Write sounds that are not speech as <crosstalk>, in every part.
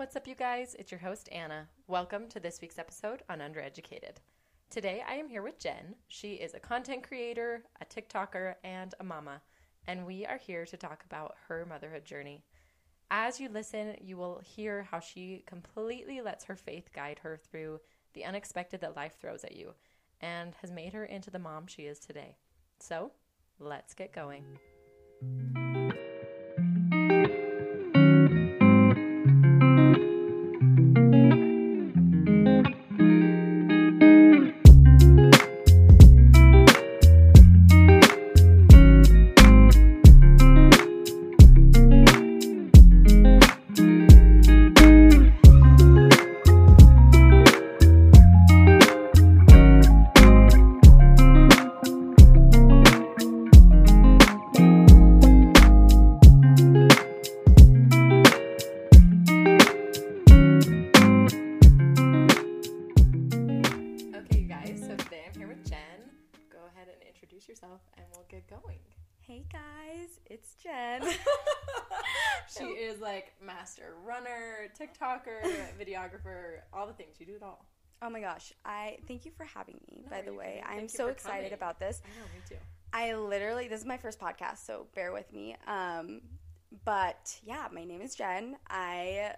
What's up, you guys? It's your host, Anna. Welcome to this week's episode on Undereducated. Today, I am here with Jen. She is a content creator, a TikToker, and a mama, and we are here to talk about her motherhood journey. As you listen, you will hear how she completely lets her faith guide her through the unexpected that life throws at you and has made her into the mom she is today. So, let's get going. TikToker, <laughs> videographer, all the things. You do it all. oh my gosh, I thank you for having me. No, by the way, I'm so excited coming. about this. I know, me too. I literally this is my first podcast, so bear with me. Um, but yeah, my name is Jen. I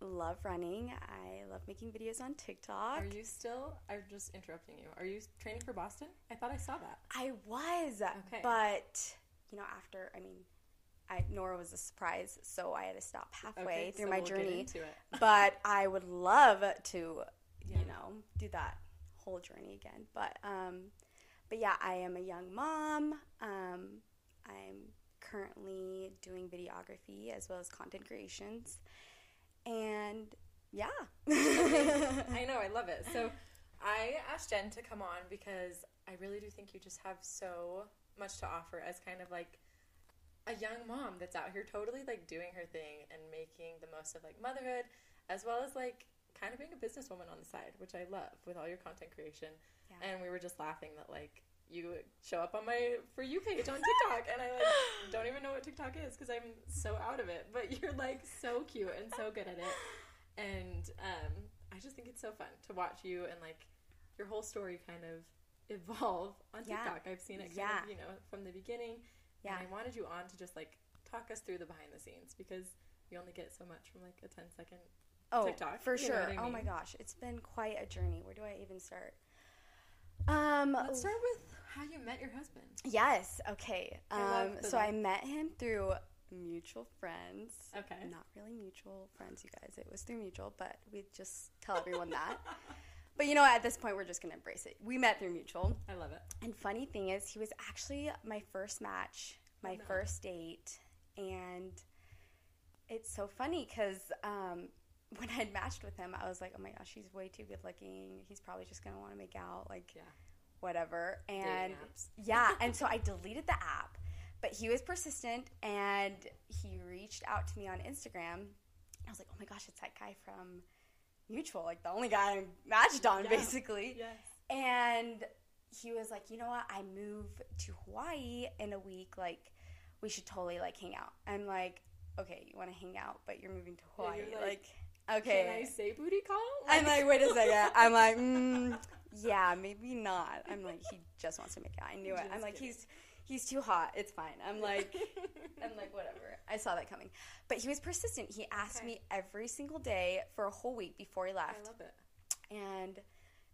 love running. I love making videos on TikTok. Are you still? I'm just interrupting you. Are you training for Boston? I thought I saw that. I was, Okay. but you know, after I mean, I Nora was a surprise, so I had to stop halfway Okay, through so my we'll journey. <laughs> but I would love to, Yeah. you know, do that whole journey again. But um, but yeah, I am a young mom. Um, I'm currently doing videography as well as content creations, and yeah. <laughs> I know, I love it. So I asked Jen to come on because I really do think you just have so much to offer as kind of like a young mom that's out here totally like doing her thing and making the most of like motherhood as well as like kind of being a businesswoman on the side, which I love with all your content creation. Yeah. And we were just laughing that like you show up on my for you page on TikTok and I like <laughs> don't even know what TikTok is because I'm so out of it, but <laughs> you're like so cute and so good at it. And um, I just think it's so fun to watch you and like your whole story kind of evolve on Yeah. TikTok. I've seen it Yeah. of, you know, from the beginning. Yeah. And I wanted you on to just like talk us through the behind the scenes because you only get so much from like a 10 second. Oh, TikTok, for you sure. what I Oh my gosh, it's been quite a journey. Where do I even start? Um, Let's start with how you met your husband. Yes. Okay. Um, the so I met him through mutual friends. Okay. Not really mutual friends, you guys. It was through mutual, but we just tell everyone that. <laughs> But you know, what? at this point, we're just gonna embrace it. We met through mutual. I love it. And funny thing is, he was actually my first match, my Oh, no. first date, and it's so funny because um, <laughs> when I'd matched with him, I was like, "Oh my gosh, he's way too good looking. He's probably just gonna want to make out, like, Yeah. whatever." And <laughs> yeah, and so I deleted the app, but he was persistent and he reached out to me on Instagram. I was like, "Oh my gosh, it's that guy from Mutual, like the only guy I matched on, Yeah. basically." Yes. And he was like, you know what? I move to Hawaii in a week. Like, we should totally like hang out. I'm like, okay, you want to hang out, but you're moving to Hawaii. you're like, like, okay. Can I say booty call? I'm like, wait a second. <laughs> I'm like, mm, yeah, maybe not. I'm like, he just wants to make out. I knew it. I'm Just like, he's he's too hot. It's fine. I'm like, <laughs> I'm like, whatever. I saw that coming. But he was persistent. He asked Okay. me every single day for a whole week before he I left. love it. And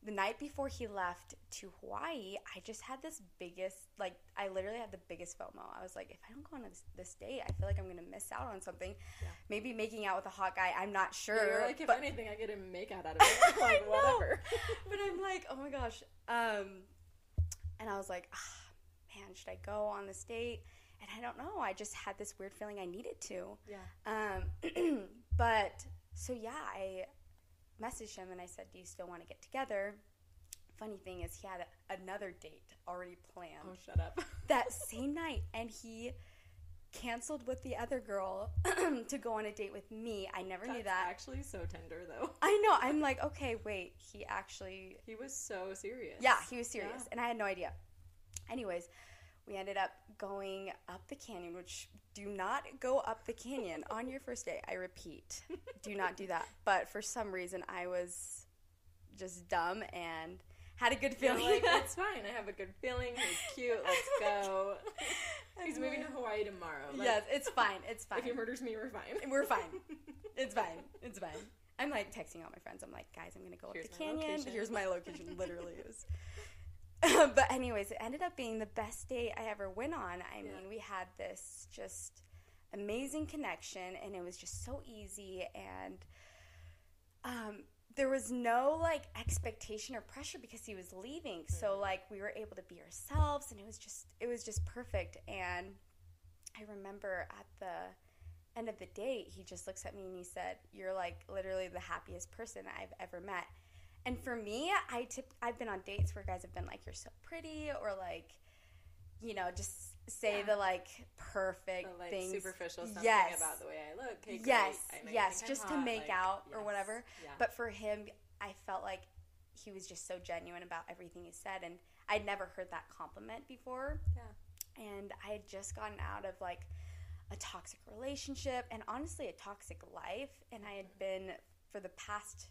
the night before he left to Hawaii, I just had this biggest, like, I literally had the biggest FOMO. I was like, if I don't go on this, this date, I feel like I'm going to miss out on something. Yeah. Maybe making out with a hot guy, I'm not sure. You're like, if but, anything, I get a make out out of <laughs> it. I like, know. whatever. but I'm like, oh my gosh. Um, and I was like, ah, man, should I go on this date? And I don't know. I just had this weird feeling I needed to. yeah. Um, <clears throat> but so yeah, I messaged him and I said, "Do you still want to get together?" Funny thing is, he had a, another date already planned Oh, shut up. <laughs> that same night, and he canceled with the other girl <clears throat> to go on a date with me. I never knew that. actually so tender, though. I know. I'm like, okay, wait. He actually He was so serious. yeah, he was serious, Yeah. and I had no idea. Anyways, we ended up going up the canyon, which do not go up the canyon on your first day. I repeat, do not do that. <laughs> But for some reason, I was just dumb and had a good feeling. You're like, it's fine. I have a good feeling. He's cute. Let's <laughs> go. <laughs> He's moving to Hawaii tomorrow. Like, yes, it's fine. It's fine. If he murders me, we're fine. We're fine. It's fine. It's fine. I'm like texting all my friends. I'm like, guys, I'm gonna go Here's up the canyon. location. Here's my location. Literally is. <laughs> but anyways, it ended up being the best date I ever went on. I Yeah. mean, we had this just amazing connection, and it was just so easy, and um, there was no like expectation or pressure because he was leaving. So Mhm. like we were able to be ourselves, and it was just it was just perfect. And I remember at the end of the date, he just looks at me and he said, "You're like literally the happiest person I've ever met." And for me, I tip, I've been on dates where guys have been like, "You're so pretty," or like, you know, just say Yeah. the like perfect The, like things. superficial something Yes. about the way I look. Hey, yes, I yes, just to make like, out or yes. whatever. Yeah. But for him, I felt like he was just so genuine about everything he said, and I'd never heard that compliment before. Yeah. And I had just gotten out of like a toxic relationship and honestly a toxic life, and I had mm-hmm. been for the past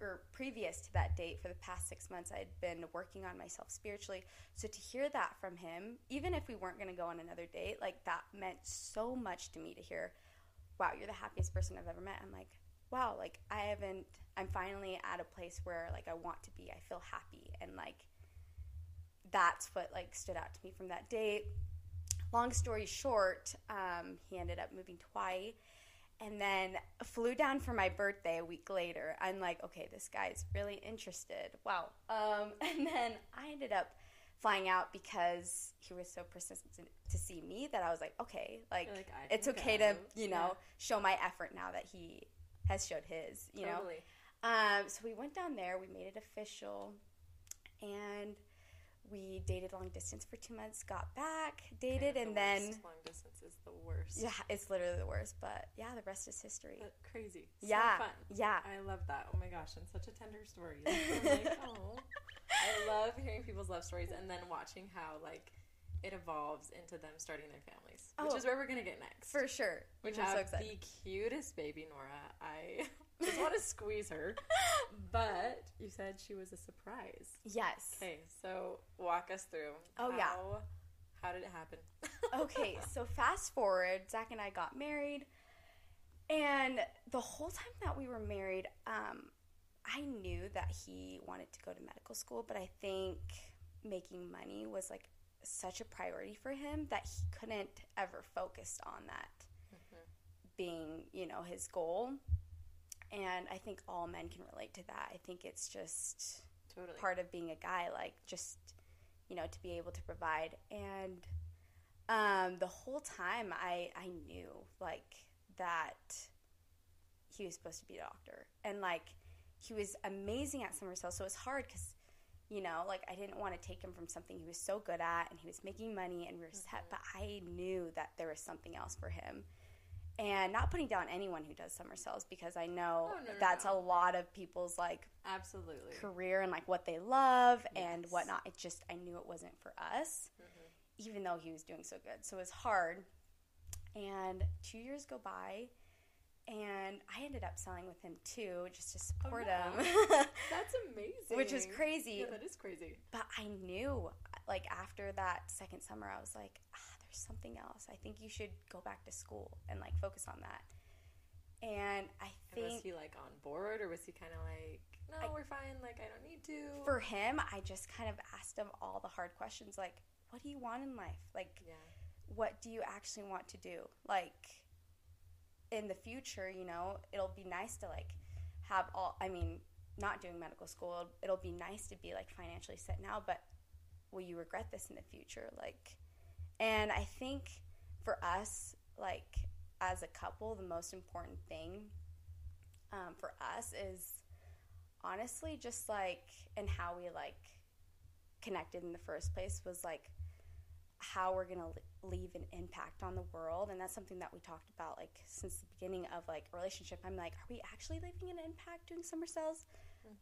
or previous to that date for the past six months i had been working on myself spiritually. So to hear that from him even if we weren't going to go on another date like that meant so much to me to hear wow you're the happiest person i've ever met. I'm like wow like i haven't i'm finally at a place where like i want to be. I feel happy. And like that's what like stood out to me from that date. Long story short um, he ended up moving to hawaii and then flew down for my birthday a week later. I'm like, okay, this guy's really interested. Wow. Um, <laughs> and then I ended up flying out because he was so persistent to see me that I was like, okay, like, like, it's okay go. to, you know, Yeah. show my effort now that he has showed his, you know. Um, so we went down there, we made it official, and we dated long distance for two months, got back, dated, The and then long distance is the worst. yeah, it's literally the worst. But yeah, the rest is history. But crazy. So yeah, fun. yeah. I love that. Oh my gosh, and such a tender story. Like, <laughs> oh. I love hearing people's love stories and then watching how like it evolves into them starting their families, which Oh. is where we're gonna get next. For sure. Which I'm have so excited. the cutest baby Nora. I <laughs> just want to squeeze her, <laughs> but you said she was a surprise. Yes. Okay, so walk us through. Oh, yeah. how, How did it happen? <laughs> okay, so fast forward, Zach and I got married, and the whole time that we were married, um, I knew that he wanted to go to medical school, but I think making money was like such a priority for him that he couldn't ever focus on that being, you know, his goal. And I think all men can relate to that. I think it's just totally. part of being a guy, like just you know to be able to provide. And um, the whole time, I I knew like that he was supposed to be a doctor, and like he was amazing at summer sales. So it was hard because you know like I didn't want to take him from something he was so good at, and he was making money, and we were set. But I knew that there was something else for him. And not putting down anyone who does summer sales because I know Oh, no, no, that's no. a lot of people's like Absolutely. career and like what they love and whatnot. It just I knew it wasn't for us, Mhm. even though he was doing so good. So it was hard. And two years go by, and I ended up selling with him too, just to support Oh, him, <laughs> That's amazing. <laughs> which is crazy. Yeah, that is crazy. But I knew, like after that second summer, I was like, ah, something else. I think you should go back to school and like focus on that. And I And was he like on board, or was he kind of like, no, I- we're fine. Like I don't need to. for him, I just kind of asked him all the hard questions, like, what do you want in life? Like, yeah. what do you actually want to do? Like in the future, you know, it'll be nice to like have all I mean, not doing medical school, it'll be nice to be like financially set now, but will you regret this in the future? Like and I think for us, like as a couple, the most important thing um, for us is honestly just like and how we like connected in the first place was like how we're going to leave an impact on the world. And that's something that we talked about like since the beginning of like a relationship. I'm like are we actually leaving an impact doing summer sales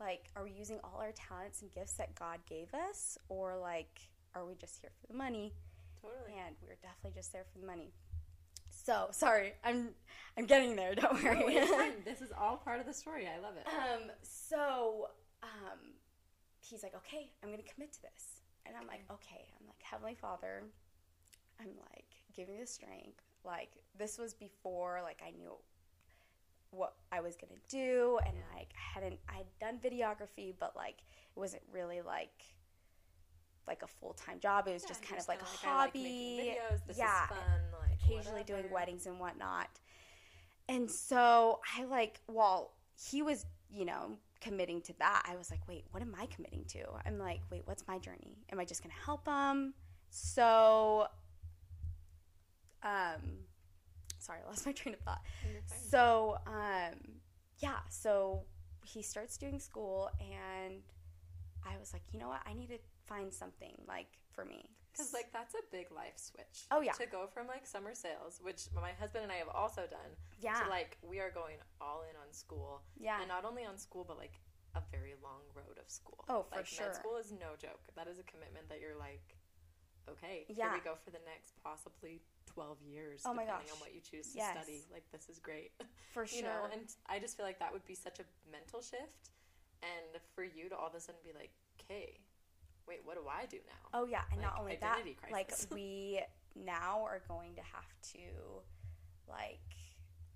like are we using all our talents and gifts that god gave us? Or like are we just here for the money Totally. and we were definitely just there for the money. So sorry, I'm I'm getting there. Don't worry. No, <laughs> this is all part of the story. I love it. um, so um, he's like, okay, I'm gonna commit to this, and I'm like, okay. I'm like, Heavenly Father, I'm like, give me the strength. Like this was before like I knew what I was gonna do, and Yeah. like I hadn't I'd done videography, but like it wasn't really like like a full time job. It was Yeah, just kind of like a like hobby. making videos. This yeah, is fun. Like occasionally doing weddings and whatnot. And so I like, while he was, you know, committing to that, I was like, wait, what am I committing to? I'm like, wait, what's my journey? Am I just going to help him? So, um, sorry, I lost my train of thought. So, um, yeah, so he starts doing school, and I was like, you know what? I need to find something like for me. Because like that's a big life switch. Oh, yeah. To go from like summer sales, which my husband and I have also done, yeah, to like we are going all in on school, yeah, and not only on school, but like a very long road of school. Oh, for like, sure. Med school is no joke. That is a commitment that you're like, okay, Yeah. here we go for the next possibly twelve years, Oh my depending gosh. on what you choose to Yes. study. Like this is great. for sure. <laughs> you know and i just feel like that would be such a mental shift and for you to all of a sudden be like okay wait what do i do now Oh yeah, and not only that, identity like we now are going to have to like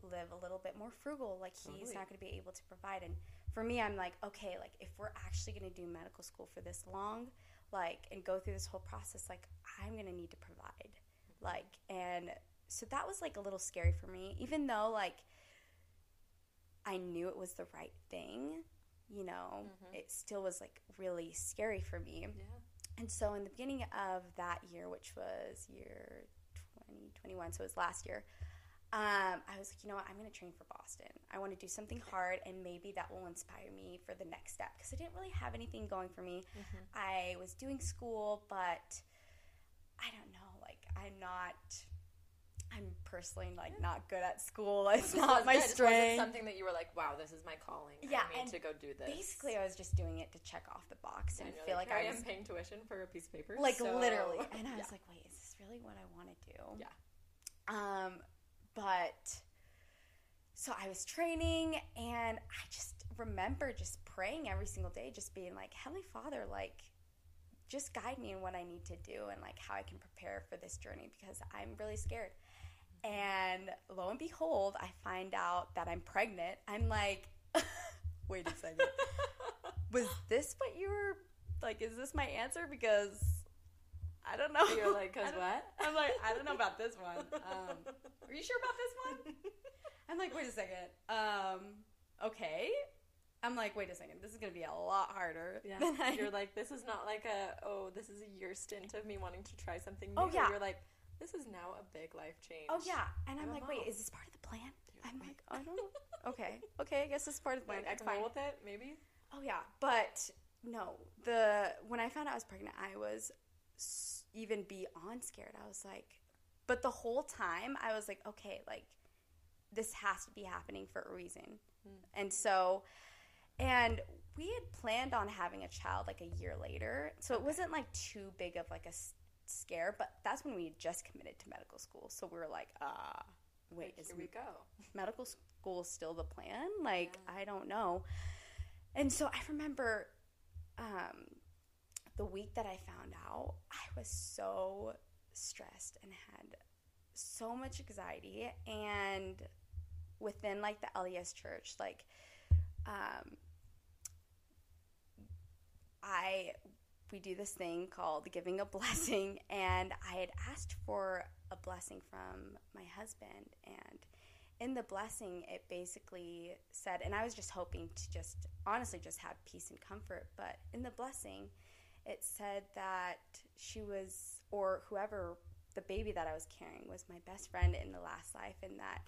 live a little bit more frugal. Like he's Totally. not going to be able to provide. And for me, I'm like, okay, like if we're actually going to do medical school for this long, like and go through this whole process, like I'm going to need to provide. Mm-hmm. Like and so that was like a little scary for me, even though like I knew it was the right thing. You know, Mhm. it still was like really scary for me. yeah And so, in the beginning of that year, which was year 2021, so it was last year, um, I was like, you know what, I'm going to train for Boston. I want to do something hard, and maybe that will inspire me for the next step because I didn't really have anything going for me. Mhm. I was doing school, but I don't know, like, I'm not. I'm personally like not good at school. It's not my yeah, wasn't strength. something that you were like wow this is my calling Yeah, i need to go do this Basically, I was just doing it to check off the box Yeah, and and feel like, here I am paying tuition for a piece of paper like so- literally <laughs> and i Yeah. was like wait is this really what i want to do Yeah. um but so i was training and i just remember just praying every single day just being like heavenly father like just guide me in what i need to do and like how i can prepare for this journey because i'm really scared and lo and behold i find out that i'm pregnant. I'm like <laughs> wait a second. <laughs> Was this what you were like is this my answer? Because i don't know. You're like <laughs> because what? I'm like i don't know about this one. Um, are you sure about this one? I'm like wait a second. Um, okay. I'm like wait a second. This is gonna be a lot harder Yeah, than I- you're like this is not like a oh this is a year stint of me wanting to try something new. Oh, yeah. you're like this is now a big life change. oh yeah and i'm I'm like wait is this part of the plan You're i'm like, like i don't know okay <laughs> okay i guess this is part of the plan like I can fine roll with it maybe. Oh yeah, but no. The when I found out I was pregnant, I was even beyond scared. I was like, but the whole time I was like, okay, like this has to be happening for a reason. Mm. And so, and we had planned on having a child like a year later, so it wasn't like too big of like a scare. But that's when we had just committed to medical school, so we were like, ah, wait, Like, is here we go. medical school still the plan? Like, Yeah. I don't know. And so I remember um, the week that I found out, I was so stressed and had so much anxiety. And within like the LDS church, like, um, I we do this thing called giving a blessing <laughs> and I had asked for a blessing from my husband and in the blessing it basically said and I was just hoping to just honestly just have peace and comfort but in the blessing it said that she was or whoever the baby that I was carrying was my best friend in the last life and that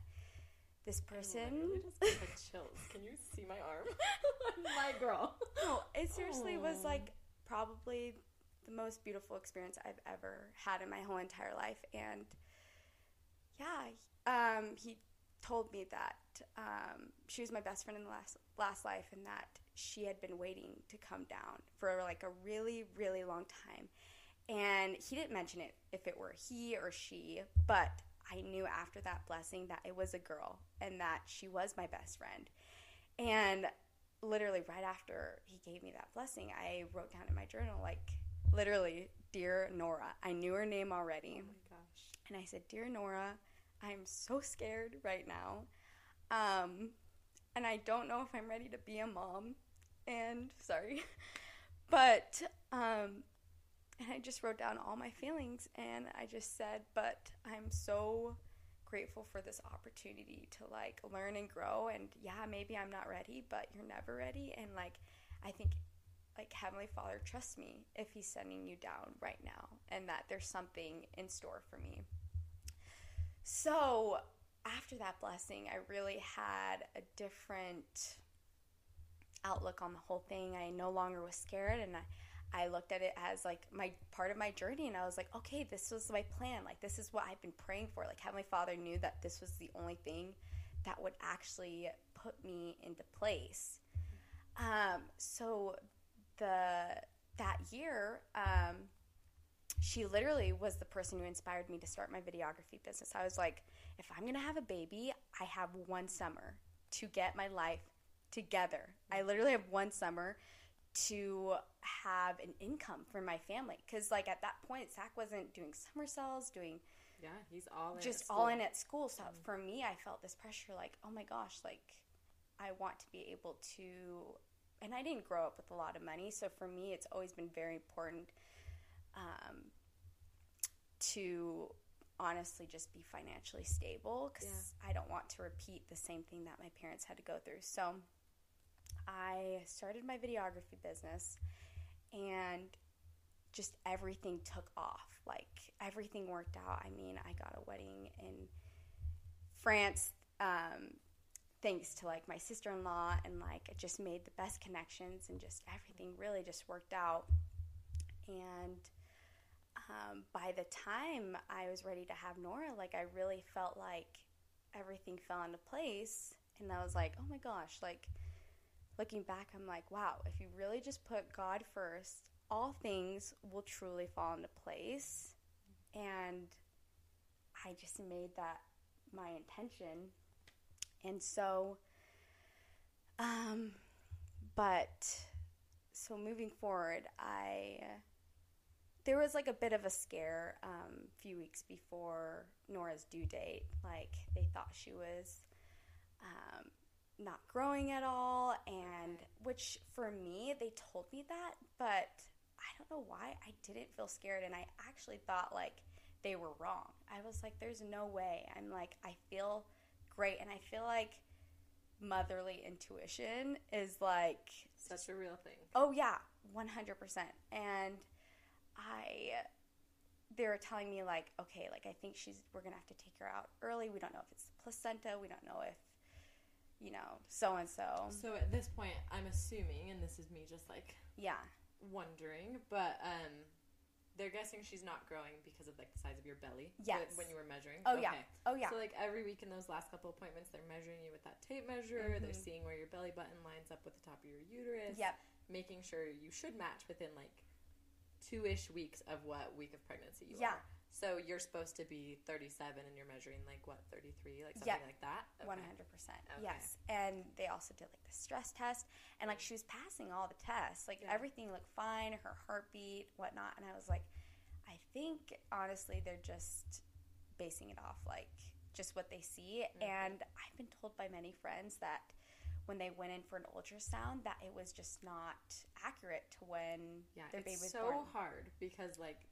this person just chills. Can you see my arm? <laughs> <laughs> my girl. No, it seriously was oh. like probably the most beautiful experience I've ever had in my whole entire life. And yeah, um, he told me that um, she was my best friend in the last last life, and that she had been waiting to come down for like a really really long time. And he didn't mention it if it were he or she, but I knew after that blessing that it was a girl and that she was my best friend. And literally right after he gave me that blessing, I wrote down in my journal, like, literally, Dear Nora. I knew her name already. Oh my gosh. And I said, Dear Nora, I'm so scared right now. Um, and I don't know if I'm ready to be a mom. And <laughs> sorry. but, um, and I just wrote down all my feelings and I just said, but I'm so grateful for this opportunity to like learn and grow. And yeah, maybe I'm not ready, but you're never ready. And like, I think like Heavenly Father trust me if He's sending you down right now and that there's something in store for me. So after that blessing, I really had a different outlook on the whole thing. I no longer was scared and I, I looked at it as like my part of my journey and I was like, okay, this was my plan. Like this is what I've been praying for. Like how my Father knew that this was the only thing that would actually put me into place. Um, so the that year, um, she literally was the person who inspired me to start my videography business. I was like, if I'm gonna have a baby, I have one summer to get my life together. I literally have one summer to have an income for my family because like at that point zach wasn't doing summer sales doing yeah he's all in just all in at school so mm-hmm. for me i felt this pressure like oh my gosh like i want to be able to and i didn't grow up with a lot of money so for me it's always been very important um, to honestly just be financially stable because yeah. i don't want to repeat the same thing that my parents had to go through so I started my videography business and just everything took off. Like everything worked out. I mean, I got a wedding in France um, thanks to like my sister in law, and like I just made the best connections, and just everything really just worked out. And um, by the time I was ready to have Nora, like I really felt like everything fell into place, and I was like, oh my gosh, like looking back, I'm like, wow, if you really just put God first, all things will truly fall into place. And I just made that my intention. And so, um, but so moving forward, I there was like a bit of a scare um, a few weeks before Nora's due date. Like they thought she was um, not growing at all and which for me they told me that but i don't know why i didn't feel scared and i actually thought like they were wrong. I was like there's no way. I'm like i feel great and i feel like motherly intuition is like such a real thing. Oh yeah 100% and i they were telling me like okay like i think she's we're gonna have to take her out early. We don't know if it's placenta. We don't know if you know, so and so. So at this point, I'm assuming, and this is me just like yeah wondering, but um, they're guessing she's not growing because of like the size of your belly. Yes. When you were measuring. Oh okay. yeah. Oh yeah. So like every week in those last couple appointments, they're measuring you with that tape measure. Mm-hmm. They're seeing where your belly button lines up with the top of your uterus. Yep. Making sure you should match within like two ish weeks of what week of pregnancy you yeah. are. So you're supposed to be 37 and you're measuring like what 33, like something like that. 100%. Yes. And they also did like the stress test and like she was passing all the tests. Like yeah. everything looked fine, her heartbeat, whatnot. And I was like, I think honestly they're just basing it off like just what they see. Mm-hmm. And I've been told by many friends that when they went in for an ultrasound that it was just not accurate to when yeah, their baby was It's so born. hard because like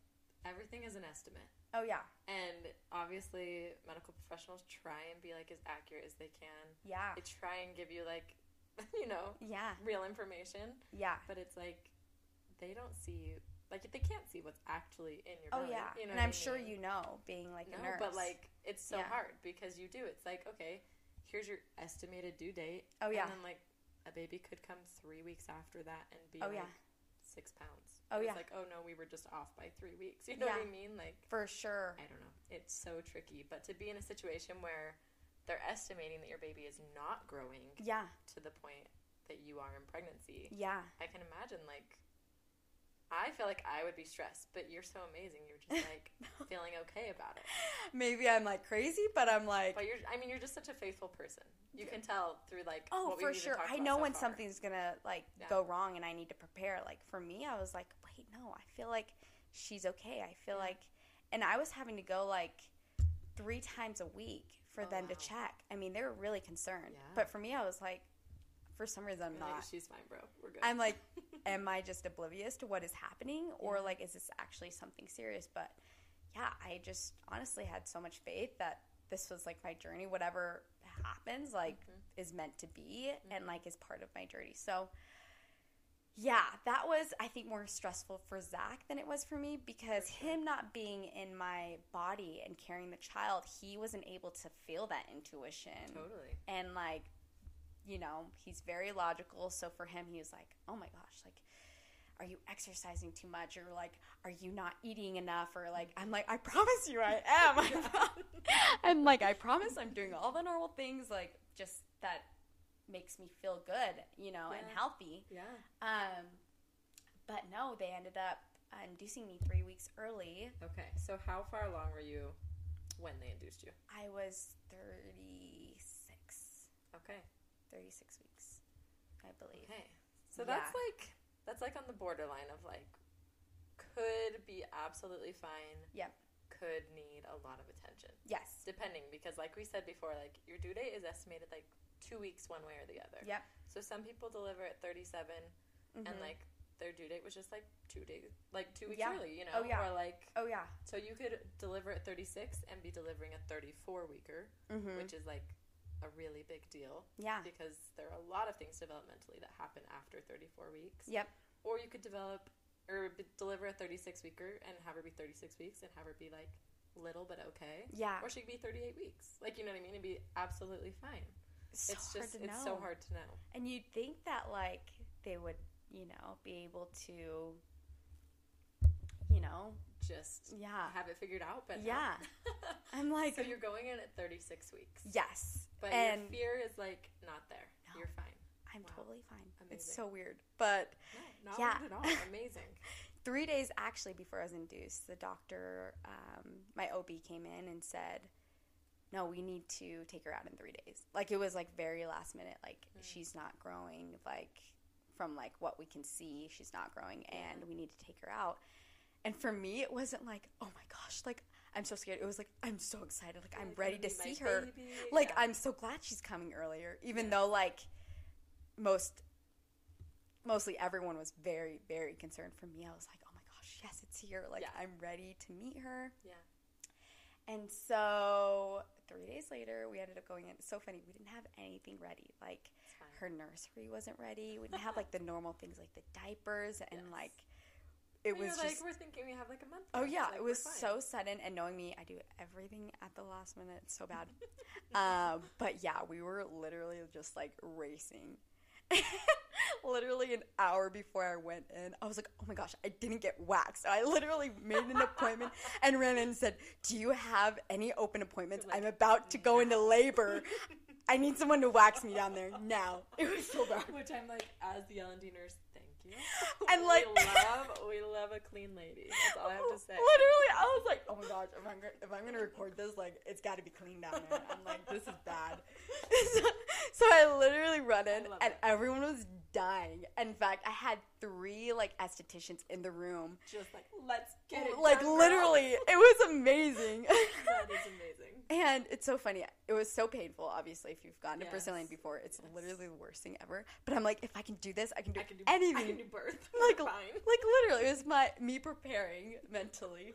everything is an estimate. Oh yeah. And obviously medical professionals try and be like as accurate as they can. Yeah. They try and give you like <laughs> you know, yeah, real information. Yeah. But it's like they don't see you like they can't see what's actually in your oh, belly. Oh yeah. You know and I'm I mean? sure you know being like no, a nurse. but like it's so yeah. hard because you do. It's like, okay, here's your estimated due date. Oh yeah. And then like a baby could come three weeks after that and be oh, like yeah. Six pounds. Oh it's yeah. like, oh no, we were just off by three weeks. <laughs> You know yeah. what I mean? Like for sure. I don't know. It's so tricky. But to be in a situation where they're estimating that your baby is not growing Yeah. to the point that you are in pregnancy. Yeah. I can imagine like I feel like I would be stressed, but you're so amazing. You're just like <laughs> feeling okay about it. Maybe I'm like crazy, but I'm like, But you're, I mean, you're just such a faithful person. You can tell through like, oh, for sure. I know so when far. something's gonna like Yeah. go wrong and I need to prepare. Like for me, I was like, wait, no, I feel like she's okay. I feel Yeah. like, and I was having to go like three times a week for Oh, them wow. to check. I mean, they were really concerned. Yeah. But for me, I was like, for some reason, I'm You're like, not. She's fine, bro. We're good. I'm like, <laughs> am I just oblivious to what is happening, or like, is this actually something serious? But yeah, I just honestly had so much faith that this was like my journey. Whatever happens, like, Mhm. is meant to be, and Mhm. like is part of my journey. So. Yeah, that was I think more stressful for Zach than it was for me because For sure. him not being in my body and carrying the child, he wasn't able to feel that intuition totally. and like you know he's very logical. So for him he was like oh my gosh like are you exercising too much? Or like are you not eating enough? Or like i'm like i promise you i am. <laughs> <laughs> I'm like i promise i'm doing all the normal things like just that makes me feel good you know and healthy. Yeah. um but no they ended up inducing me three weeks early. Okay. So how far along were you when they induced you? i was 36 Okay. 36 weeks i believe Okay. So that's like that's like on the borderline of like could be absolutely fine. Yep. Could need a lot of attention. yes Depending because like we said before, like your due date is estimated like two weeks one way or the other. Yep. So some people deliver at thirty seven and like their due date was just like two days like two weeks Yeah. early, you know? Oh, yeah. Or like Oh yeah. so you could deliver at thirty six and be delivering a thirty four weeker, Mm-hmm. which is like a really big deal yeah. because there are a lot of things developmentally that happen after 34 weeks. Yep. Or you could develop or b- deliver a 36 weeker and have her be 36 weeks and have her be like little but okay. Yeah. Or she could be 38 weeks. Like, you know what I mean? It'd be absolutely fine. so it's just, it's know. so hard to know. And you'd think that like they would, you know, be able to, you know, Just yeah. have it figured out. But. Yeah. <laughs> I'm like, so you're going in at 36 weeks. yes, But and your fear is like not there. No. You're fine. I'm Wow. totally fine. It's so weird, but No, not Yeah. weird at all. <laughs> Amazing. three days actually before I was induced, the doctor, um, my OB came in and said, "No, we need to take her out in three days." Like it was like very last minute. Like Mm. she's not growing. Like from like what we can see, she's not growing, and we need to take her out. And for me, it wasn't like, "Oh my gosh!" Like I'm so scared. It was like I'm so excited. Like I'm ready gonna see her. baby. Like Yeah. I'm so glad she's coming earlier, even Yeah. though like most mostly everyone was very very concerned for me. I was like, "Oh my gosh, yes, it's here. Like Yeah. I'm ready to meet her." Yeah. And so 3 days later, we ended up going in. It's so funny. We didn't have anything ready. Like her nursery wasn't ready. We didn't have like <laughs> the normal things like the diapers and Yes. like it We was like, just we're thinking we have like a month. Oh yeah, Like, it was so sudden, and knowing me, I do everything at the last minute. So bad. um, <laughs> but yeah, we were literally just like racing. <laughs> literally an hour before I went in, I was like, "Oh my gosh, I didn't get waxed." So I literally made an appointment <laughs> and ran in and said, "Do you have any open appointments? Like, I'm about to go into labor. I need someone to wax me down there now." It was so bad. Which I'm like, as the L and D nurse. <laughs> And, like- we love, we love a clean lady. That's all I have to <laughs> say. Literally, I was like, "Oh my gosh, if I'm if I'm gonna record this, like, it's got to be clean down there." I'm like, "This is bad." so, <laughs> so I literally run in, and it. everyone was dying. In fact, I had three like estheticians in the room. Just like, let's get it. like done, girl. literally, it was amazing. that is amazing. And it's so funny. It was so painful, obviously, if you've gone to Yes. Brazilian before. It's Yes. literally the worst thing ever. But I'm like, if I can do this, I can do, I can do anything. I can do birth. <laughs> Like, like literally, it was my me preparing mentally.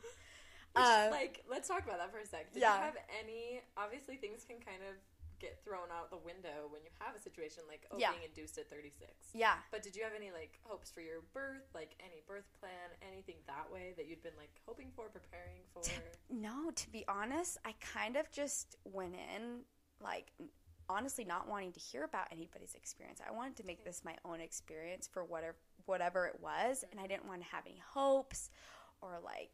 Which, Um, like, let's talk about that for a sec. Did yeah. you have any? Obviously, things can kind of get thrown out the window when you have a situation like oh, Yeah. being induced at 36. Yeah. But did you have any like hopes for your birth, like any birth plan, anything that way that you'd been like hoping for, preparing for? No, to be honest, I kind of just went in like honestly not wanting to hear about anybody's experience. I wanted to make this my own experience for whatever whatever it was, and I didn't want to have any hopes or like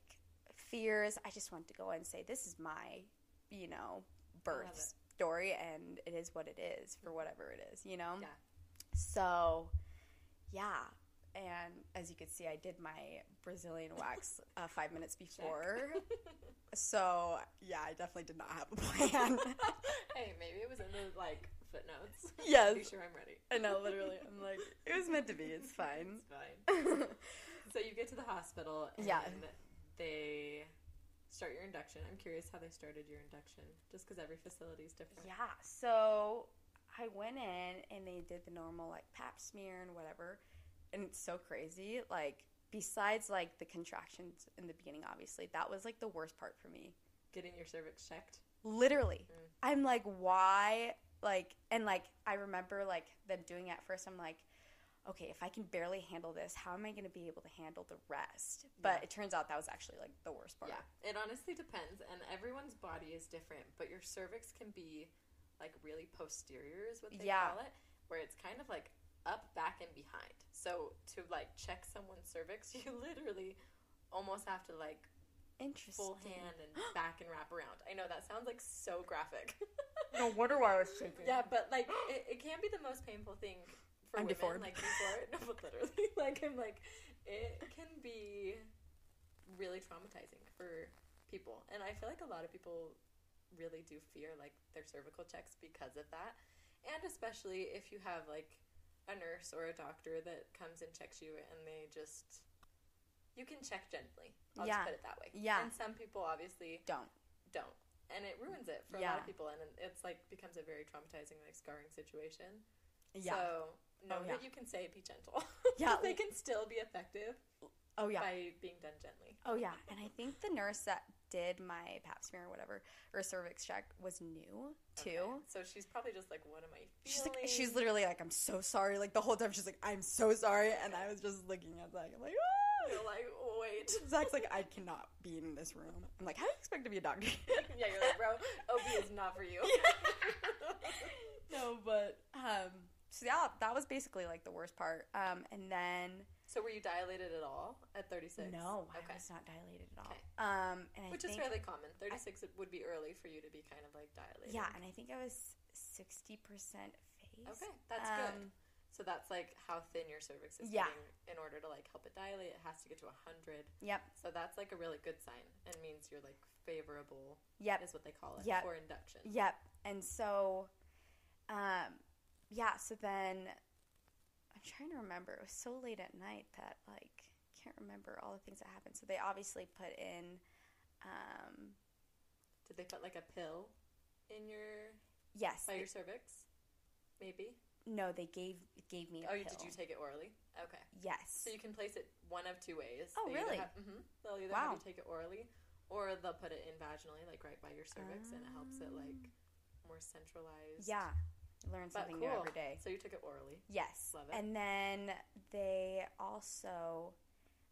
fears. I just wanted to go and say this is my, you know, birth. Story and it is what it is for whatever it is, you know? Yeah. So, yeah. and as you can see, I did my Brazilian wax uh, five minutes before. <laughs> so yeah, I definitely did not have a plan. <laughs> hey, maybe it was in the like footnotes. <laughs> Yes. Pretty sure I'm ready. I know, literally. I'm like, it was meant to be. It's fine. It's fine. so you get to the hospital and Yeah. they start your induction. I'm curious how they started your induction, just because every facility is different. Yeah, so I went in and they did the normal like pap smear and whatever. And it's so crazy. Like, besides like the contractions in the beginning, obviously, that was like the worst part for me. Getting your cervix checked. Literally. Mm. I'm like, why? Like, and like, I remember like them doing it at first. I'm like, okay, if I can barely handle this, how am I going to be able to handle the rest? But Yeah. it turns out that was actually like the worst part. Yeah, it honestly depends, and everyone's body is different. But your cervix can be like really posterior, is what they Yeah. call it, where it's kind of like up, back, and behind. So to like check someone's cervix, <laughs> you literally almost have to like Interesting. full hand and <gasps> back and wrap around. I know that sounds like so graphic. <laughs> No wonder why I was shaking. yeah, but like it, it can be the most painful thing for I'm women. deformed. Like before, <laughs> no, but literally, <laughs> like I'm like, it can be really traumatizing for people, and I feel like a lot of people really do fear like their cervical checks because of that, and especially if you have like a nurse or a doctor that comes and checks you, and they just you can check gently. I'll Yeah. just put it that way. Yeah. And some people obviously Don't. don't and it ruins it for a lot of people and it's like becomes a very traumatizing like scarring situation Yeah. so know Oh, yeah. that you can say be gentle <laughs> yeah, they can still be effective oh yeah. by being done gently Oh yeah, and I think the nurse that did my pap smear or whatever or cervix check was new too. Okay. so she's probably just like what am i Feeling? She's like, she's literally like, I'm so sorry. Like the whole time, she's like, I'm so sorry, and I was just looking at Zach. I'm like, ah. You're like wait <laughs> Zach's like, I <laughs> cannot be in this room. I'm like, how do you expect to be a doctor? yeah you're like bro ob is not for you no, but um, so yeah, that was basically like the worst part. Um, and then so were you dilated at all at 36 no, I was not dilated at all. Okay. Um, and I which is fairly common 36 it would be early for you to be kind of like dilated yeah, and I think I was sixty percent effaced. okay that's good Um, So that's like how thin your cervix is Yeah. getting. In order to like help it dilate, it has to get to hundred. Yep. So that's like a really good sign and means you're like favorable Yep. is what they call it Yep. for induction. Yep. And so, um, yeah. So then, I'm trying to remember. It was so late at night that like I can't remember all the things that happened. So they obviously put in, um, Did they put like a pill in your yes. by your cervix? Maybe. no, they gave gave me. A Oh, pill. did you take it orally? Okay. Yes. So you can place it one of two ways. Oh, They really? Have, hmm They'll either Wow. have you take it orally, or they'll put it in vaginally, like right by your cervix, and it helps it like more centralized. yeah. Learn something cool. new every day. So you took it orally. Yes. Love it. And then they also,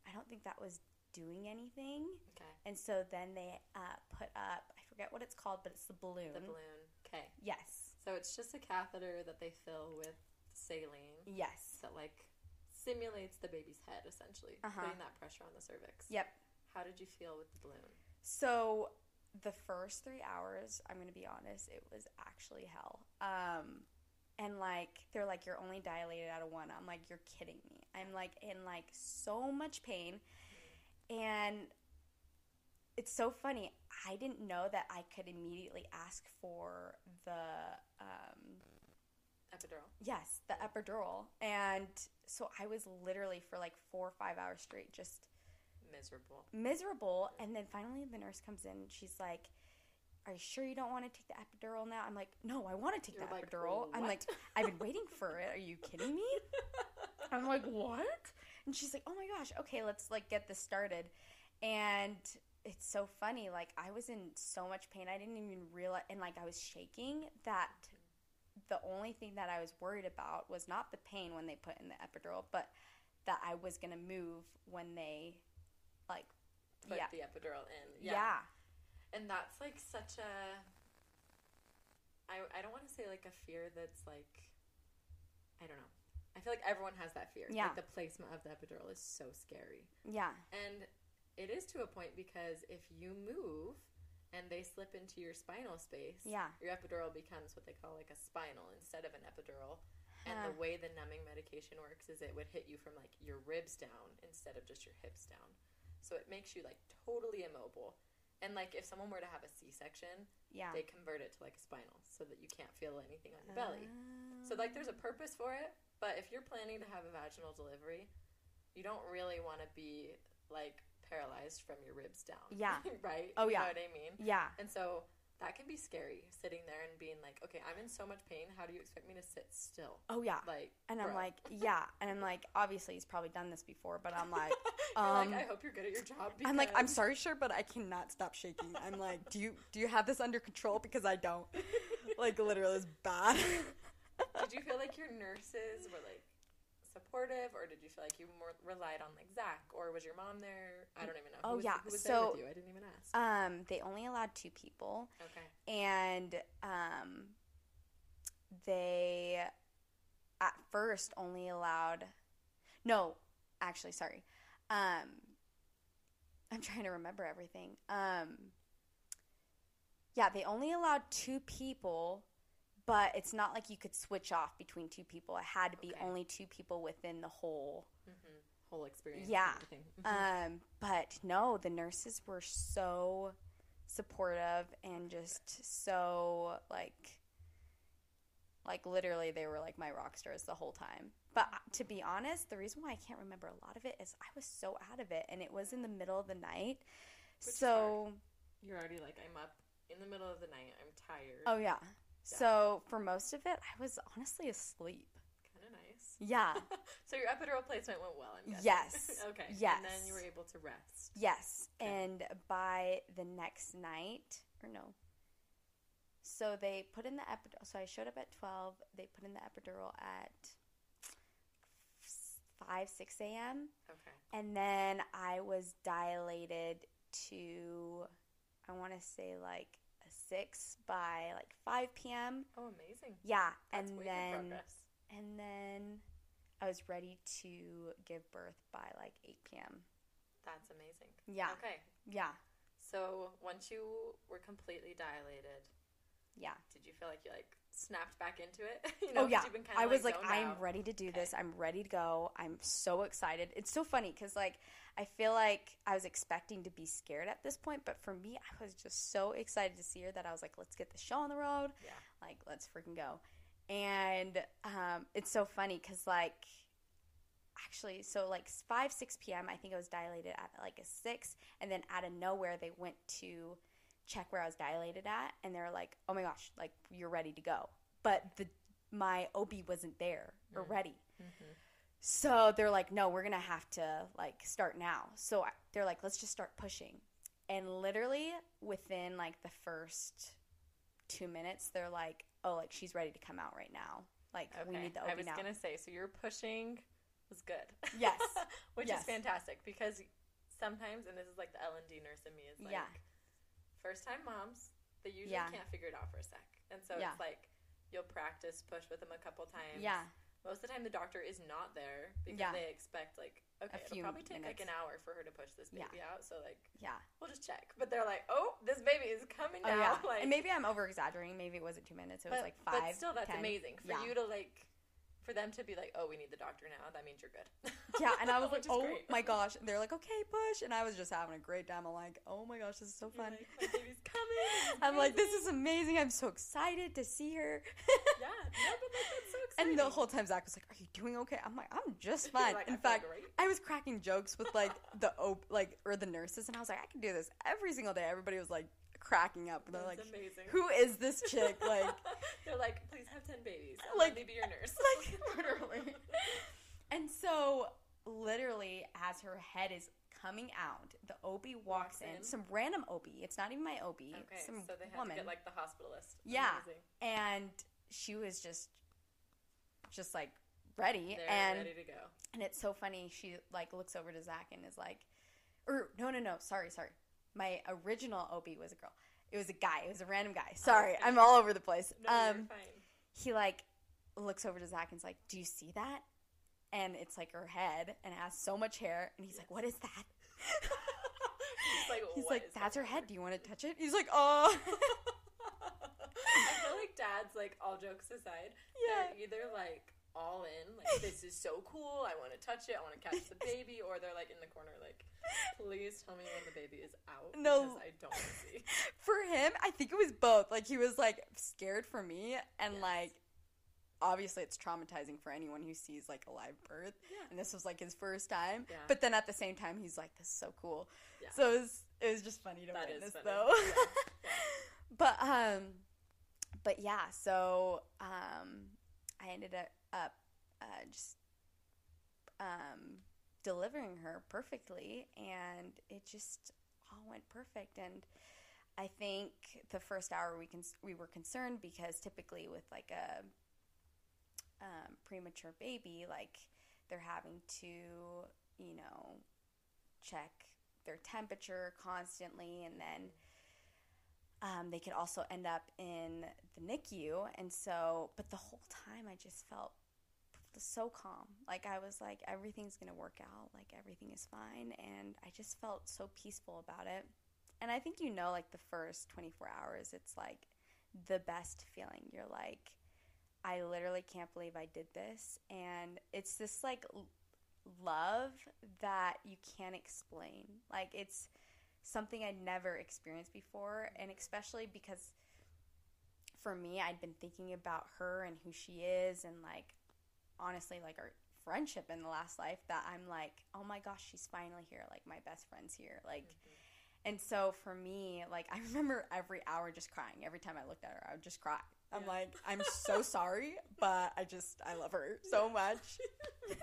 I don't think that was doing anything. Okay. And so then they uh, put up, I forget what it's called, but it's the balloon. The balloon. Okay. Yes. So it's just a catheter that they fill with saline Yes. that like simulates the baby's head essentially, Uh-huh. putting that pressure on the cervix. Yep. How did you feel with the balloon? So the first three hours, I'm going to be honest, it was actually hell. Um, and like, they're like, you're only dilated out of one. I'm like, you're kidding me. I'm like in like so much pain. And it's so funny. I didn't know that I could immediately ask for the, um, Epidural. yes, the epidural. And so I was literally for like four or five hours straight just Miserable. miserable. And then finally, the nurse comes in. And she's like, "Are you sure you don't want to take the epidural now?" I'm like, "No, I want to take You're the like, epidural." I'm like, "I've been waiting for it. Are you kidding me?" <laughs> I'm like, "What?" And she's like, "Oh my gosh, okay, let's like get this started." And it's so funny. Like I was in so much pain, I didn't even realize, and like I was shaking. That the only thing that I was worried about was not the pain when they put in the epidural, but that I was gonna move when they like Put yeah the epidural in. yeah. And that's like such a I I don't want to say like a fear that's like I don't know. I feel like everyone has that fear. Yeah. Like the placement of the epidural is so scary. yeah And it is to a point because if you move and they slip into your spinal space, Yeah. your epidural becomes what they call like a spinal instead of an epidural. And the way the numbing medication works is it would hit you from like your ribs down instead of just your hips down. So it makes you like totally immobile. And like if someone were to have a C-section, Yeah. they convert it to like a spinal so that you can't feel anything on your belly. So like there's a ah. purpose for it, but if you're planning to have a vaginal delivery, you don't really want to be like paralyzed from your ribs down. Yeah. <laughs> right? Oh, you yeah. know what I mean? Yeah. And so that can be scary sitting there and being like, okay, I'm in so much pain. How do you expect me to sit still? Oh yeah. Like, And I'm like, yeah. And I'm like, obviously he's probably done this before, but I'm like, <laughs> um, like, I hope you're good at your job. I'm like, I'm sorry, sure, but I cannot stop shaking. I'm like, do you do you have this under control? Because I don't. <laughs> Like literally, it's bad. Did you feel like your nurses were like supportive, or did you feel like you more relied on like Zach, or was your mom there? I don't even know. Oh, who was, yeah, Who was so- there with you? I didn't even ask. um, they only allowed two people, okay. and um, they at first only allowed. No, actually, sorry. Um, I'm trying to remember everything. Um, yeah, they only allowed two people, but it's not like you could switch off between two people. It had to be Okay. only two people within the whole Mm-hmm. Whole experience. Yeah. Mhm. Um, but no, the nurses were so supportive and just so like like literally they were like my rock stars the whole time. But to be honest, the reason why I can't remember a lot of it is I was so out of it and it was in the middle of the night. Which so You're already like, I'm up in the middle of the night. I'm tired. oh yeah. So for most of it, I was honestly asleep. kind of nice. Yeah. <laughs> So your epidural placement went well. I'm guessing. Yes. <laughs> okay. Yes. And then you were able to rest. Yes, Okay. and by the next night, or no. So they put in the epidural. So I showed up at twelve. They put in the epidural at five, six a.m. Okay. And then I was dilated to, I want to say like six by like five p.m. Oh, amazing. Yeah, That's and then progress. and then I was ready to give birth by like eight p.m. That's amazing. Yeah, Okay. yeah, So once you were completely dilated, yeah. did you feel like you like snapped back into it? <laughs> you know, oh yeah, you've been kinda, I was like, zoned I'm out. ready to do Okay. this. I'm ready to go. I'm so excited. It's so funny because like I feel like I was expecting to be scared at this point, but for me, I was just so excited to see her that I was like, let's get the show on the road. Yeah. Like, let's freaking go. And um, it's so funny because like actually, so like five six p.m. I think I was dilated at like a six, and then out of nowhere they went to check where I was dilated at, and they're like, "Oh my gosh, like you're ready to go," but the my OB wasn't there or Mm. ready. Mhm. So they're like, no, we're gonna have to like start now. So I- they're like, let's just start pushing. And literally within like the first two minutes, they're like, oh, like she's ready to come out right now. Like we need the OB I was now. gonna say, so your pushing was good. Yes. <laughs> Which Yes. is fantastic because sometimes, and this is like the L and D nurse in me is like, Yeah. First time moms, they usually Yeah. can't figure it out for a sec, and so Yeah. it's like you'll practice push with them a couple times. Yeah. Most of the time, the doctor is not there because Yeah. they expect like, okay, it'll probably take like an hour for her to push this baby out. So like, Yeah. we'll just check. But they're like, oh, this baby is coming Oh. <laughs> Like, and maybe I'm over exaggerating. Maybe it wasn't two minutes. It was but, like five. But still, that's 10. amazing for you to like, for them to be like, oh, we need the doctor now. That means you're good. <laughs> Yeah, and I was <laughs> like, oh great. my gosh. And they're like, okay, push. And I was just having a great time. I'm like, oh my gosh, this is so fun. like, my baby's <laughs> coming. I'm like, this is amazing. I'm so excited to see her. Yeah, no, but like, that's so exciting. And the whole time Zach was like, "Are you doing okay?" I'm like, "I'm just fine." like, In feel fact, great. I was cracking jokes with like the op- like or the nurses, and I was like, "I can do this every single day." Everybody was like cracking up. They're That's like, amazing. "Who is this chick?" <laughs> Like, they're like, please have ten babies. I'll Like- let me be your nurse. <laughs> like <laughs> literally. And so, literally, as her head is coming out, the OB walks, Walks in. in. Some random OB. It's not even my OB. Okay, some so they had woman. to get like the hospitalist. Yeah. Amazing. and she was just, just like ready. They're and ready to go. and it's so funny. She like looks over to Zach and is like, or no, no, no. Sorry, sorry. My original OB was a girl. It was a guy. It was a random guy. Sorry, okay. I'm all over the place. No, you're um, fine. he like looks over to Zach and's like, "Do you see that?" And it's like her head and it has so much hair. And he's like, "What is that?" <laughs> He's like, He's like, "That's going her head. on?" Do you want to touch it?" He's like, "Oh." <laughs> I feel like dads, like all jokes aside, Yeah. they're either like all in, like this is so cool. I want to touch it. I want to catch the baby, or they're like in the corner, like, please tell me when the baby is out. No. I don't see. <laughs> For him, I think it was both. Like he was like scared for me and Yes. like obviously it's traumatizing for anyone who sees like a live birth. Yeah. And this was like his first time. Yeah. But then at the same time he's like, This is so cool. Yeah. So it was it was just funny to That witness though. <laughs> But um but yeah, so um I ended up uh, just um delivering her perfectly and it just all went perfect and I think the first hour we can we were concerned because typically with like a um, premature baby like they're having to you know check their temperature constantly and then um, they could also end up in the NICU. And so, but the whole time I just felt so calm. Like I was like, everything's going to work out. Like everything is fine. And I just felt so peaceful about it. And I think you know, like the first 24 hours, it's like the best feeling. You're like, I literally can't believe I did this. And it's this like love that you can't explain. Like it's, something I'd never experienced before, and especially because for me, I'd been thinking about her and who she is, and like honestly, like our friendship in the last life. That I'm like, oh my gosh, she's finally here. Like my best friend's here. Like, mm-hmm. and so for me, like <laughs> I remember every hour just crying. Every time I looked at her, I would just cry. I'm Yeah. like, I'm <laughs> so sorry, but I just I love her so much. <laughs>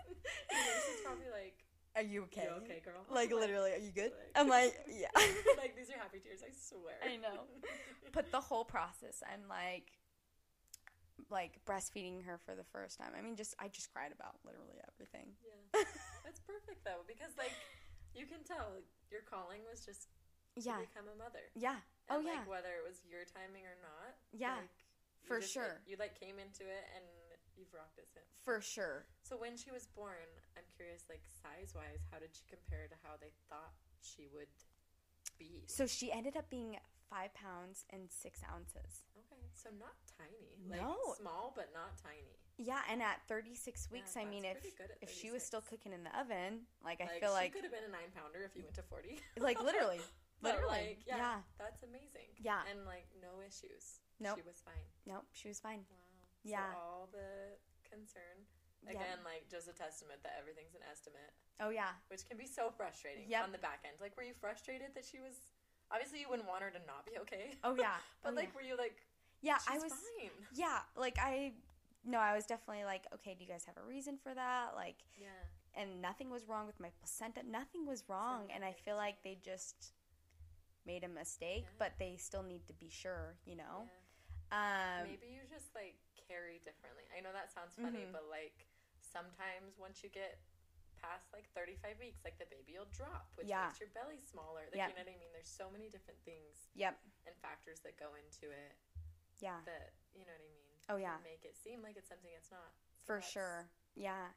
It's probably like, Are you okay? you okay, girl? Like literally, are you good? Like- I'm like, yeah. like these are happy tears. I swear. I know. but the whole process i'm like like breastfeeding her for the first time i mean just i just cried about literally everything Yeah, <laughs> that's perfect though because like you can tell your calling was just yeah become a mother. yeah And, oh like, yeah whether it was your timing or not. Yeah, like, for just, sure. Like, you like came into it and you've rocked it since. for sure So when she was born, I'm curious, like size wise, how did she compare to how they thought she would be? so she ended up being five pounds and six ounces so not tiny. Like No. small but not tiny. yeah and at 36 weeks Yeah, i mean if pretty good at if she was still cooking in the oven like i feel like, she like could have been a nine pounder if you went to forty. like literally <laughs> literally like, yeah, yeah that's amazing. Yeah. and like no issues. Nope. she was fine. nope she was fine Wow. Yeah. So all the concern. Yeah. Again, like just a testament that everything's an estimate, oh yeah which can be so frustrating Yep. on the back end. Like, were you frustrated that she was? Obviously, you wouldn't want her to not be okay. oh yeah <laughs> But Oh, like, yeah. were you like, yeah she's i was fine? <laughs> yeah like i no i was definitely like okay do you guys have a reason for that like Yeah. and nothing was wrong with my placenta nothing was wrong and i feel like they just made a mistake Yeah. but they still need to be sure you know yeah. um Maybe you just like carry differently. I know that sounds funny, Mhm. but like sometimes once you get past like 35 weeks, like the baby will drop, which Yeah. makes your belly smaller. Like, Yeah. you know what I mean? There's so many different things yep and factors that go into it yeah that, you know what I mean? Oh, yeah. Make it seem like it's something it's not. So for sure yeah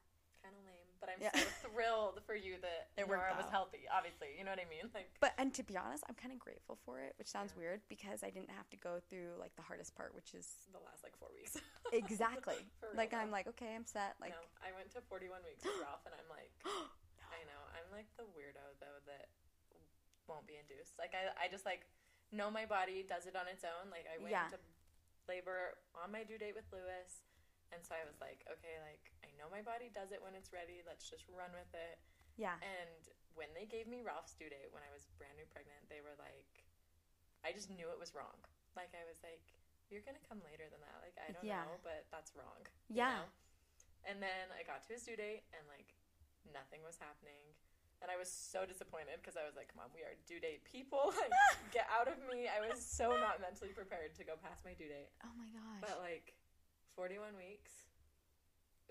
Kind of lame, but I'm Yeah. so <laughs> thrilled for you that It worked Nora was healthy. Obviously, you know what I mean? Like, but and to be honest i'm kind of grateful for it which sounds Yeah. weird because i didn't have to go through like the hardest part which is the last like four weeks. <laughs> exactly like i'm like okay i'm set like no, I went to 41 weeks with Ralph, and I'm like, <gasps> I know, I'm like the weirdo though that won't be induced. Like, I, I just like know my body does it on its own. Like, I went Yeah. into labor on my due date with Lewis, and so I was like, okay, like I know my body does it when it's ready. Let's just run with it. yeah And when they gave me Ralph's due date when I was brand new pregnant, they were like, I just knew it was wrong. Like I was like, you're gonna come later than that. Like I don't Yeah. know, but that's wrong. you Yeah. know? And then I got to his due date and like nothing was happening. And I was so disappointed because I was like, come on, we are due date people. <laughs> Like, <laughs> get out of me. I was so not mentally prepared to go past my due date. oh my gosh But like 41 weeks,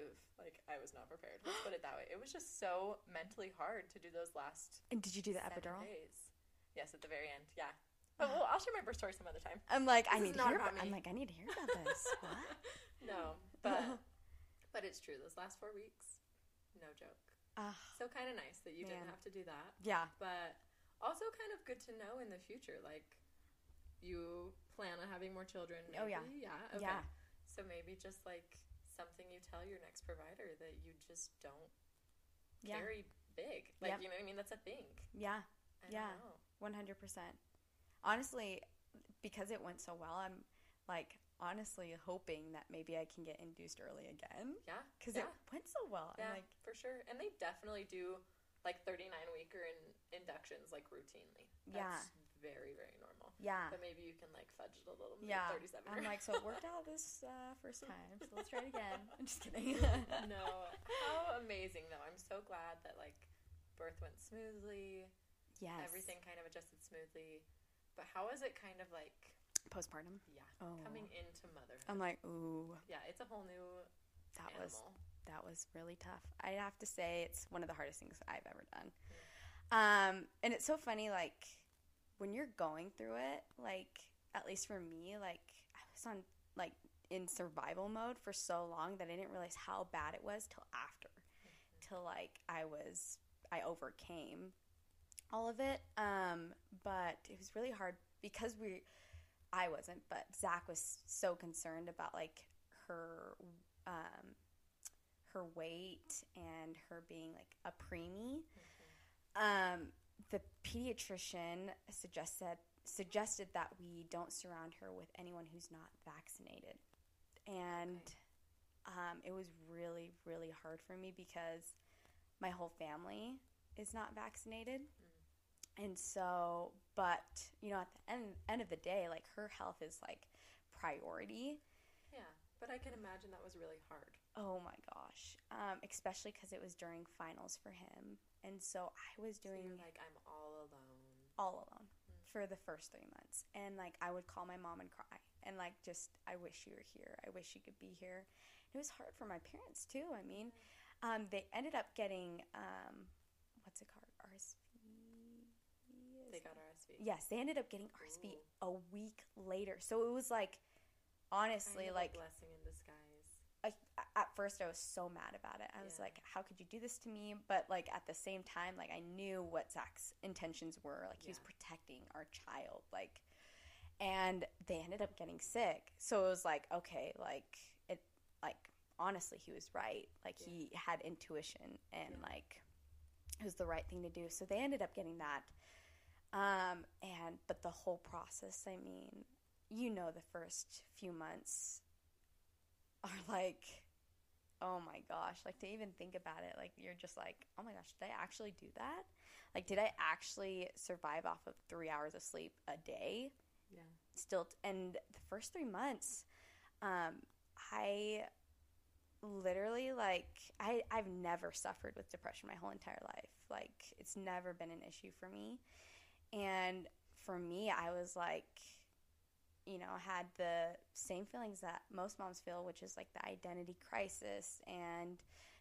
oof, like I was not prepared. Let's put it that way. It was just so mentally hard to do those last and did you do the epidural days. Yes, at the very end. Yeah. But well, I'll share my birth story some other time. i'm like i This is need to hear about about, i'm like i need to hear about this <laughs> what No, but but it's true. Those last four weeks, no joke. Ah, So kind of nice that you didn't have to do that, yeah but also kind of good to know in the future. Like you plan on having more children. Oh, yeah. yeah, okay. Yeah. So maybe just like something you tell your next provider that you just don't Yeah. carry big. Like Yep. you know what I mean? That's a thing. Yeah. I Yeah. One hundred percent. Honestly, because it went so well, I'm like honestly hoping that maybe I can get induced early again Yeah. because yeah. it went so well. Yeah, like, for sure. And they definitely do like 39 weeker in inductions like routinely. That's Yeah. very, very normal. yeah, But maybe you can like fudge it a little bit. yeah. 37 I'm like, so it worked out this uh, first <laughs> time, so let's try it again. <laughs> I'm just <laughs> kidding. no. How amazing though. I'm so glad that like birth went smoothly. Yes. Everything kind of adjusted smoothly. But how is it kind of like postpartum. yeah, Oh, coming into motherhood? I'm like, ooh, yeah, it's a whole new that animal. was that was really tough. I have to say it's one of the hardest things I've ever done. Um, and it's so funny, like when you're going through it, like at least for me, like I was on like in survival mode for so long that I didn't realize how bad it was till after, till like I was I overcame all of it. Um, but it was really hard because we, I wasn't, but Zach was so concerned about like her, um, her weight and her being like a preemie. Um, the pediatrician suggested suggested that we don't surround her with anyone who's not vaccinated, and um, it was really really hard for me because my whole family is not vaccinated, and so but you know at the end end of the day, like her health is like priority. Yeah. But I can imagine that was really hard. Oh my gosh, um, especially because it was during finals for him, and so I was So doing you're like I'm all alone. all alone for the first three months. And like I would call my mom and cry and like just I wish you were here. I wish you could be here. It was hard for my parents too. I mean, um, they ended up getting um, what's it called? They got RSV. Yes, they ended up getting RSV Ooh. a week later. So it was like honestly Kind of a like blessing in disguise. I, at first I was so mad about it. I was like, how could you do this to me? But like at the same time, like I knew what Zach's intentions were. Like he was protecting our child. Like, and they ended up getting sick. So it was like, okay, like it, like honestly, he was right. Like he had intuition and Yeah. like it was the right thing to do. So they ended up getting that. Um, and but the whole process, I mean, you know, the first few months are like, oh my gosh, like to even think about it, like you're just like, oh my gosh, did I actually do that? Like, did I actually survive off of three hours of sleep a day? Yeah. Still, and the first three months, um, I literally like I I've never suffered with depression my whole entire life. Like it's never been an issue for me. And for me, I was like you know, had the same feelings that most moms feel, which is like the identity crisis and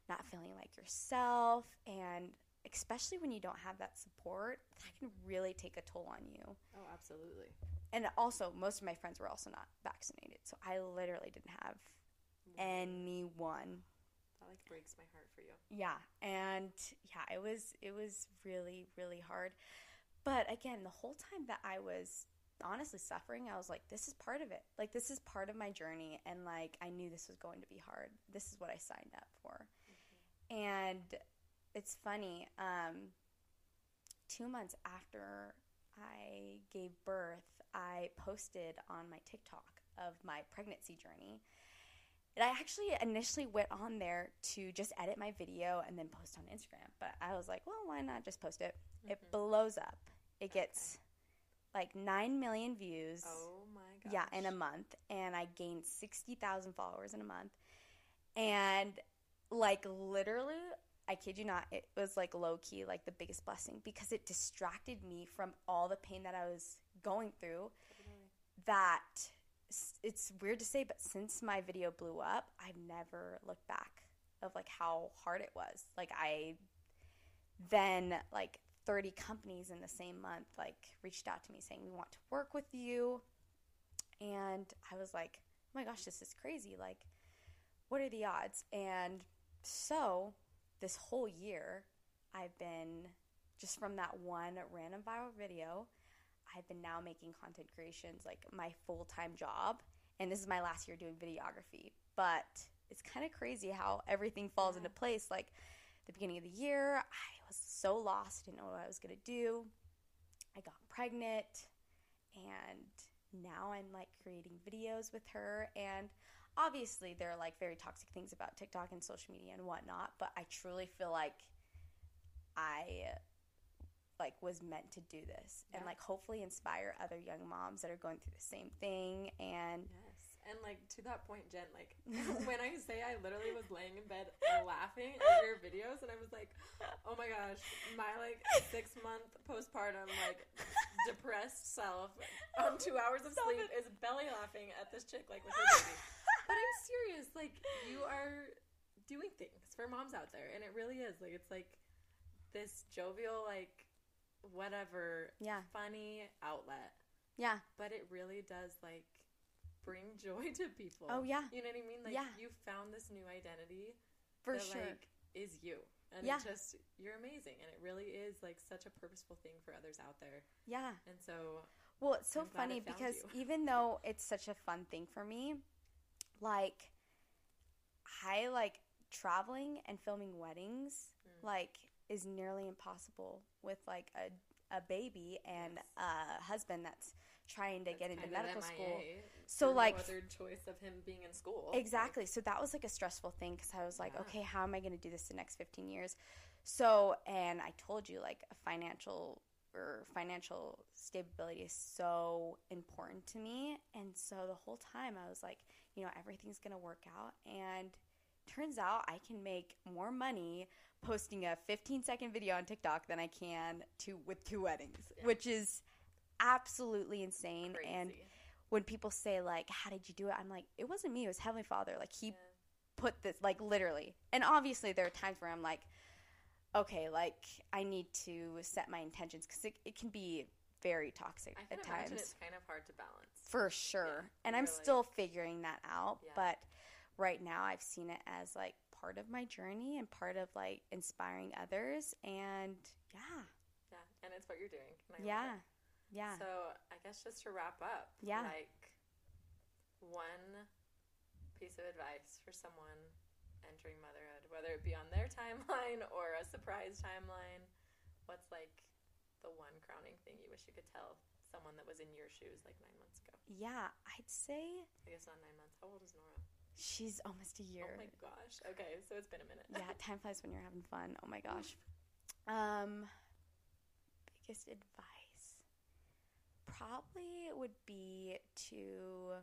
not feeling like yourself and especially when you don't have that support, that can really take a toll on you. Oh, absolutely. And also, most of my friends were also not vaccinated, so I literally didn't have anyone That like breaks my heart for you. yeah and yeah it was it was really really hard but again the whole time that i was honestly suffering i was like this is part of it like this is part of my journey and like i knew this was going to be hard this is what i signed up for and it's funny um two months after i gave birth i posted on my tiktok of my pregnancy journey and I actually initially went on there to just edit my video and then post on Instagram. But I was like, well, why not just post it? It blows up. It gets like 9 million views. Oh my gosh. Yeah, in a month. And I gained 60,000 followers in a month. And like literally, I kid you not, it was like low key, like the biggest blessing because it distracted me from all the pain that I was going through. That it's weird to say, but since my video blew up, I've never looked back of like how hard it was. Like I then like 30 companies in the same month like reached out to me saying we want to work with you. And i was like oh my gosh this is crazy. Like what are the odds? And so this whole year i've been just from that one random viral video i've been now making content creations like my full-time job. And this is my last year doing videography. But it's kind of crazy how everything falls into place. Like the beginning of the year, I was so lost, didn't know what I was gonna do. I got pregnant, and now I'm like creating videos with her. And obviously, there are like very toxic things about TikTok and social media and whatnot. But I truly feel like I like was meant to do this and like hopefully inspire other young moms that are going through the same thing and Yes. And like to that point, Jen, like <laughs> when I say I literally was laying in bed laughing at your videos and I was like, Oh my gosh, my like six month postpartum like depressed self on two hours of Stop sleep it. is belly laughing at this chick like with her baby. But I'm serious, like you are doing things for moms out there and it really is. Like it's like this jovial, like whatever yeah funny outlet yeah but it really does like bring <laughs> joy to people. Oh, yeah. you know what I mean. Like Yeah. you found this new identity for that sure like is you, and Yeah. it just you're amazing, and it really is like such a purposeful thing for others out there. yeah And so Well, it's so I'm funny because you. <laughs> even though it's such a fun thing for me, like I like traveling and filming weddings Mm. like is nearly impossible with like a a baby and Yes. a husband that's trying to that's get into medical MIA school. So, no like, other choice of him being in school. Exactly. So that was like a stressful thing because I was like, Yeah. okay, how am I going to do this the next 15 years? So, and I told you, like, a financial or financial stability is so important to me. And so the whole time I was like, you know, everything's going to work out. And turns out I can make more money posting a 15 second video on TikTok than I can to with two weddings, Yeah. which is absolutely insane. Crazy. And when people say like how did you do it i'm like it wasn't me it was heavenly father like he Yeah. put this like literally and obviously there are times where i'm like okay like i need to set my intentions because it, it can be very toxic at times it's kind of hard to balance. for sure Yeah, and i'm still figuring that out Yeah. but right now i've seen it as like part of my journey and part of like inspiring others and yeah Yeah, and it's what you're doing. and I love yeah. Yeah So I guess just to wrap up, Yeah. like one piece of advice for someone entering motherhood, whether it be on their <laughs> timeline or a surprise timeline, what's like the one crowning thing you wish you could tell someone that was in your shoes like nine months ago? yeah i'd say I guess not nine months. How old is Nora? she's almost a year Oh my gosh. Okay, so it's been a minute. yeah, <laughs> time flies when you're having fun. Oh my gosh. Um, biggest advice probably would be to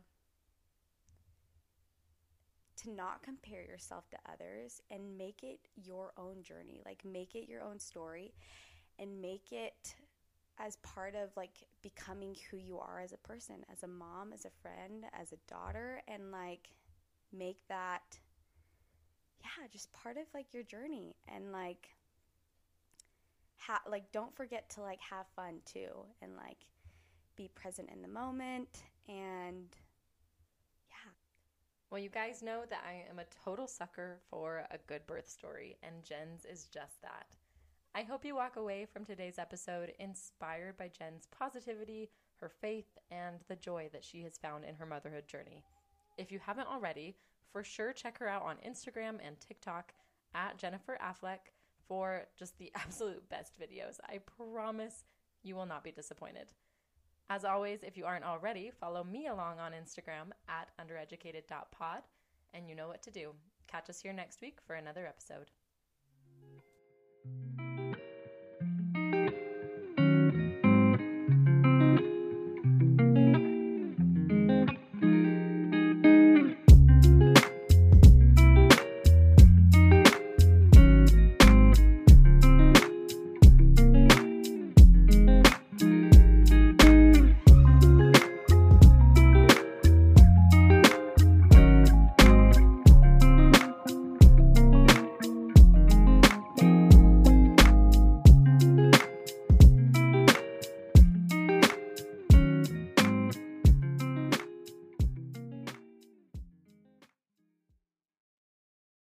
to not compare yourself to others and make it your own journey. Like make it your own story and make it as part of like becoming who you are as a person, as a mom, as a friend, as a daughter and like make that yeah, just part of like your journey and like ha- like don't forget to like have fun too and like be present in the moment and yeah. Well, you guys know that I am a total sucker for a good birth story, and Jen's is just that. I hope you walk away from today's episode inspired by Jen's positivity, her faith, and the joy that she has found in her motherhood journey. If you haven't already, for sure check her out on Instagram and TikTok at Jennifer Affleck for just the <laughs> absolute best videos. I promise you will not be disappointed. As always, if you aren't already, follow me along on Instagram at undereducated.pod, and you know what to do. Catch us here next week for another episode.